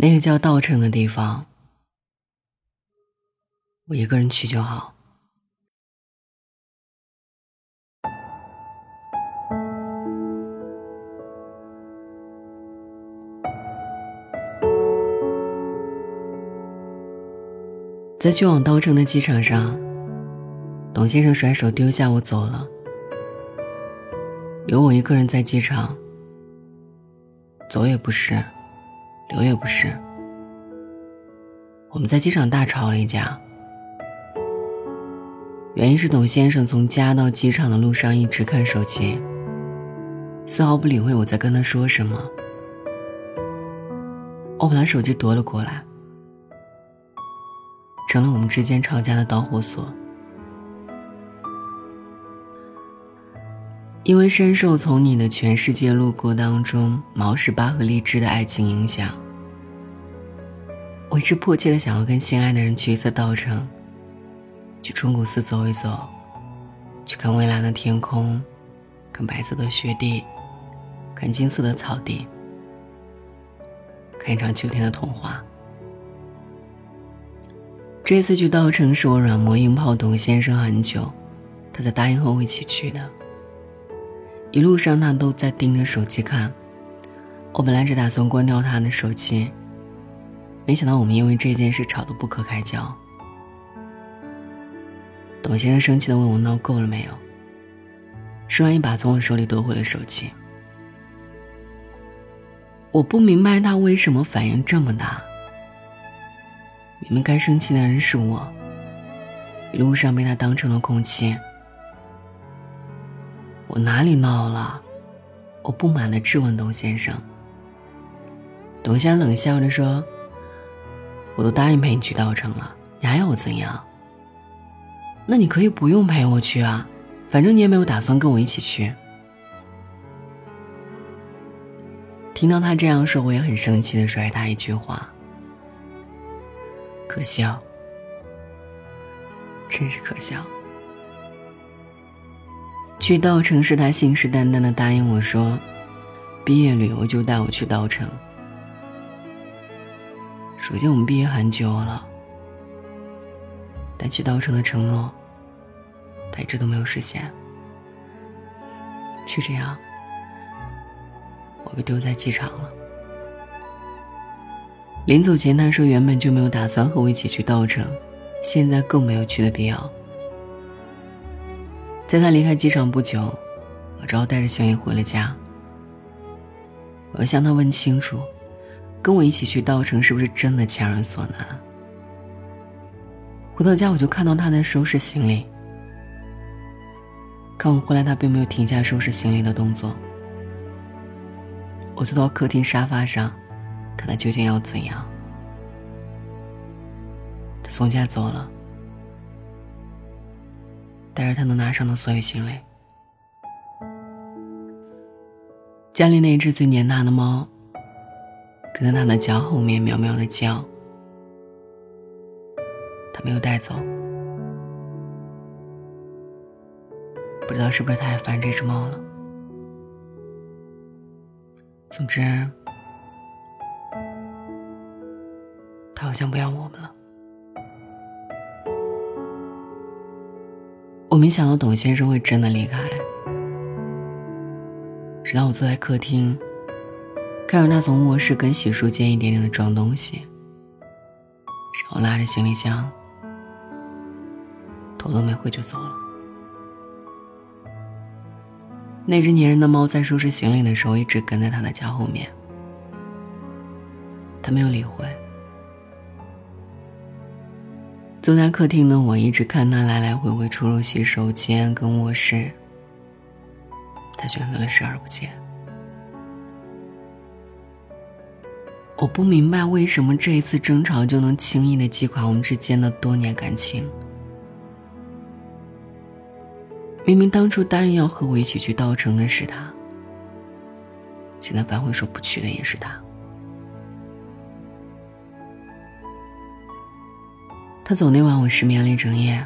那个叫稻城的地方，我一个人去就好。在去往稻城的机场上，董先生甩手丢下我走了，留我一个人在机场。走也不是，留也不是。我们在机场大吵了一架，原因是董先生从家到机场的路上一直看手机，丝毫不理会我在跟他说什么。我把他手机夺了过来。成了我们之间吵架的导火索。因为深受从你的全世界路过当中毛十八和荔枝的爱情影响，我一直迫切的想要跟心爱的人去一次稻城，去钟鼓寺走一走，去看蔚蓝的天空，看白色的雪地，看金色的草地，看一场秋天的童话。这次去稻城是我软磨硬泡董先生很久，他才答应和我一起去的。一路上他都在盯着手机看，我本来只打算关掉他的手机，没想到我们因为这件事吵得不可开交。董先生生气的问我闹够了没有，说完一把从我手里夺回了手机。我不明白他为什么反应这么大。你们该生气的人是我，一路上被他当成了空气。我哪里闹了？我不满的质问董先生。董先生冷笑着说：“我都答应陪你去稻城了，你还要我怎样？那你可以不用陪我去啊，反正你也没有打算跟我一起去。”听到他这样说，我也很生气的甩他一句话。可笑，真是可笑。去稻城是他信誓旦旦的答应我说，毕业旅游就带我去稻城。首先我们毕业很久了，但去稻城的承诺，他一直都没有实现。就这样，我被丢在机场了。临走前，他说原本就没有打算和我一起去稻城，现在更没有去的必要。在他离开机场不久，我只好带着行李回了家。我要向他问清楚，跟我一起去稻城是不是真的强人所难。回到家，我就看到他在收拾行李。看我回来，他并没有停下收拾行李的动作。我坐到客厅沙发上。看他究竟要怎样？他从家走了，带着他能拿上的所有行李。家里那只最黏他的猫，跟在他的脚后面喵喵的叫。他没有带走，不知道是不是太烦这只猫了。总之。他好像不要我们了。没想到董先生会真的离开，直到我坐在客厅，看着他从卧室跟洗漱间一点点的装东西，然后拉着行李箱，头都没回就走了。那只粘人的猫在收拾行李的时候一直跟在他的脚后面，他没有理会。坐在客厅的我一直看他来来回回出入洗手间跟卧室，他选择了视而不见。我不明白为什么这一次争吵就能轻易的击垮我们之间的多年感情。明明当初答应要和我一起去稻城的是他，现在反悔说不去的也是他。他走那晚，我失眠了一整夜。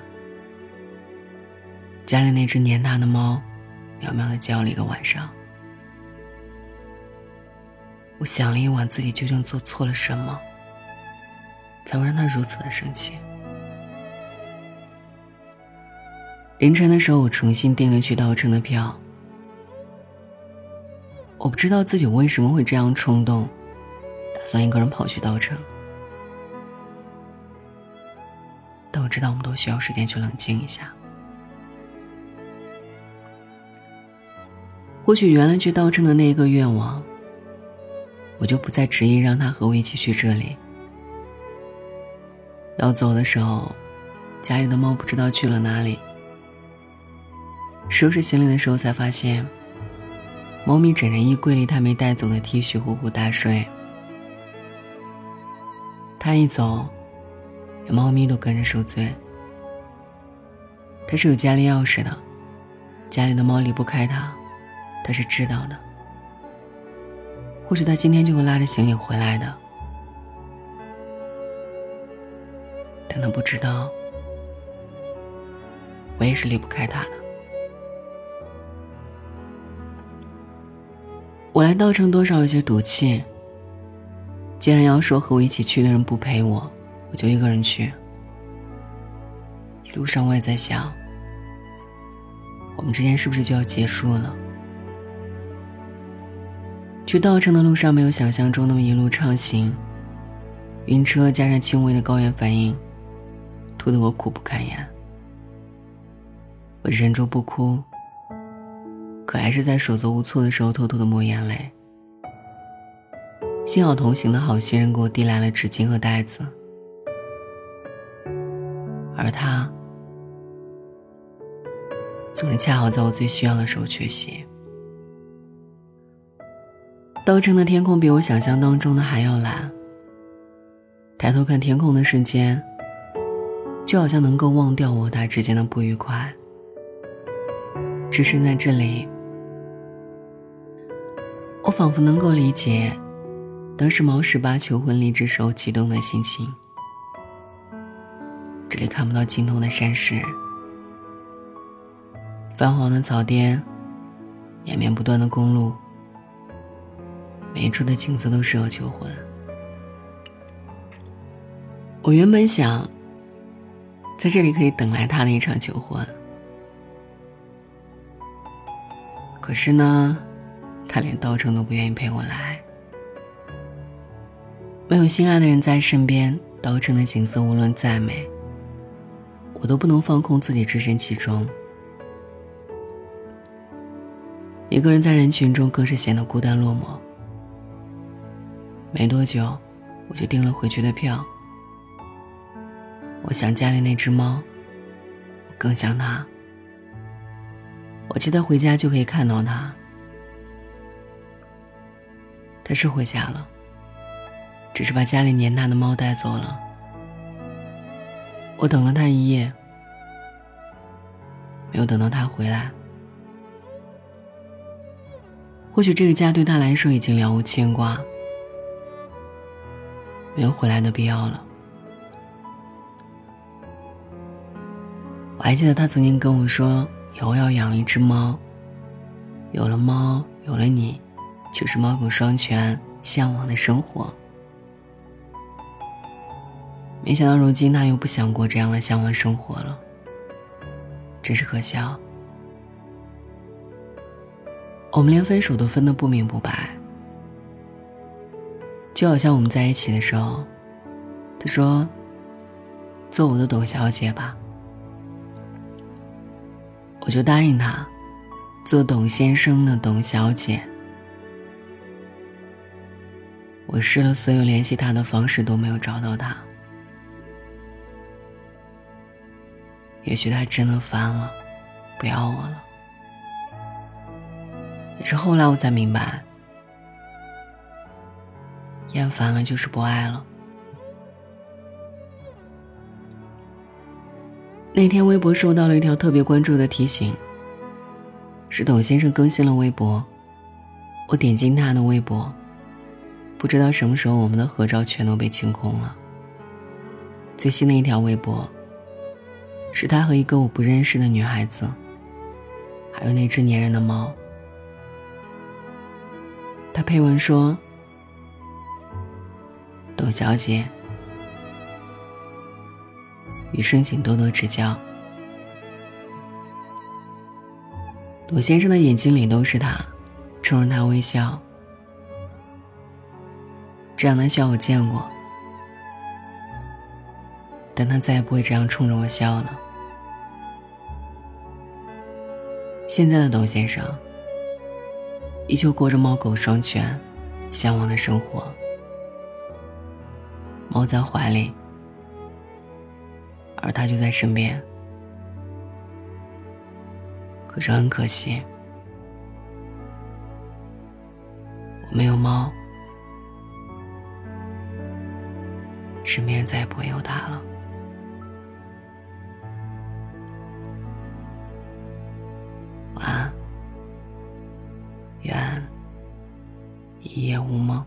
家里那只黏他的猫，喵喵的叫了一个晚上。我想了一晚，自己究竟做错了什么，才会让他如此的生气。凌晨的时候，我重新订了去稻城的票。我不知道自己为什么会这样冲动，打算一个人跑去稻城。但我知道，我们都需要时间去冷静一下。或许原来去稻城的那一个愿望，我就不再执意让他和我一起去这里。要走的时候，家里的猫不知道去了哪里。收拾行李的时候，才发现，猫咪枕着衣柜里他没带走的 T 恤呼呼大睡。他一走，猫咪都跟着受罪。他是有家里钥匙的，家里的猫离不开他，他是知道的。或许他今天就会拉着行李回来的，但他不知道，我也是离不开他的。我来稻城多少有些赌气。既然要说和我一起去的人不陪我，我就一个人去。一路上我也在想，我们之间是不是就要结束了？去稻城的路上没有想象中那么一路畅行，晕车加上轻微的高原反应，吐得我苦不堪言。我忍住不哭。可还是在手足无措的时候偷偷的抹眼泪。幸好同行的好心人给我递来了纸巾和袋子，而他总是恰好在我最需要的时候缺席。稻城的天空比我想象当中的还要蓝。抬头看天空的瞬间，就好像能够忘掉我他之间的不愉快。置身在这里。我仿佛能够理解，当时毛十八求婚离职时候激动的心情。这里看不到尽头的山势，泛黄的草甸，延绵不断的公路，每一处的景色都适合求婚。我原本想，在这里可以等来他的一场求婚，可是呢？他连稻城都不愿意陪我来。没有心爱的人在身边，稻城的景色无论再美，我都不能放空自己置身其中。一个人在人群中，更是显得孤单落寞。没多久，我就订了回去的票。我想家里那只猫，更想它。我记得回家就可以看到它。他是回家了，只是把家里黏他的猫带走了。我等了他一夜，没有等到他回来。或许这个家对他来说已经了无牵挂，没有回来的必要了。我还记得他曾经跟我说，以后要养一只猫，有了猫，有了你。就是猫狗双全、向往的生活。没想到如今他又不想过这样的向往生活了，真是可笑。我们连分手都分得不明不白，就好像我们在一起的时候，他说：“做我的董小姐吧。”我就答应他，做董先生的董小姐。我试了所有联系他的方式都没有找到他，也许他真的烦了，不要我了。也是后来我才明白，厌烦了就是不爱了。那天微博收到了一条特别关注的提醒，是董先生更新了微博，我点进他的微博。不知道什么时候，我们的合照全都被清空了。最新的一条微博，是他和一个我不认识的女孩子，还有那只粘人的猫。他配文说：“董小姐，余生请多多指教。董先生的眼睛里都是他，冲着他微笑。这样的笑我见过，但他再也不会这样冲着我笑了。现在的董先生，依旧过着猫狗双全、向往的生活。猫在怀里，而他就在身边。可是很可惜，我没有猫，身边再也不会有他了。一夜无梦。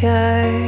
anchor.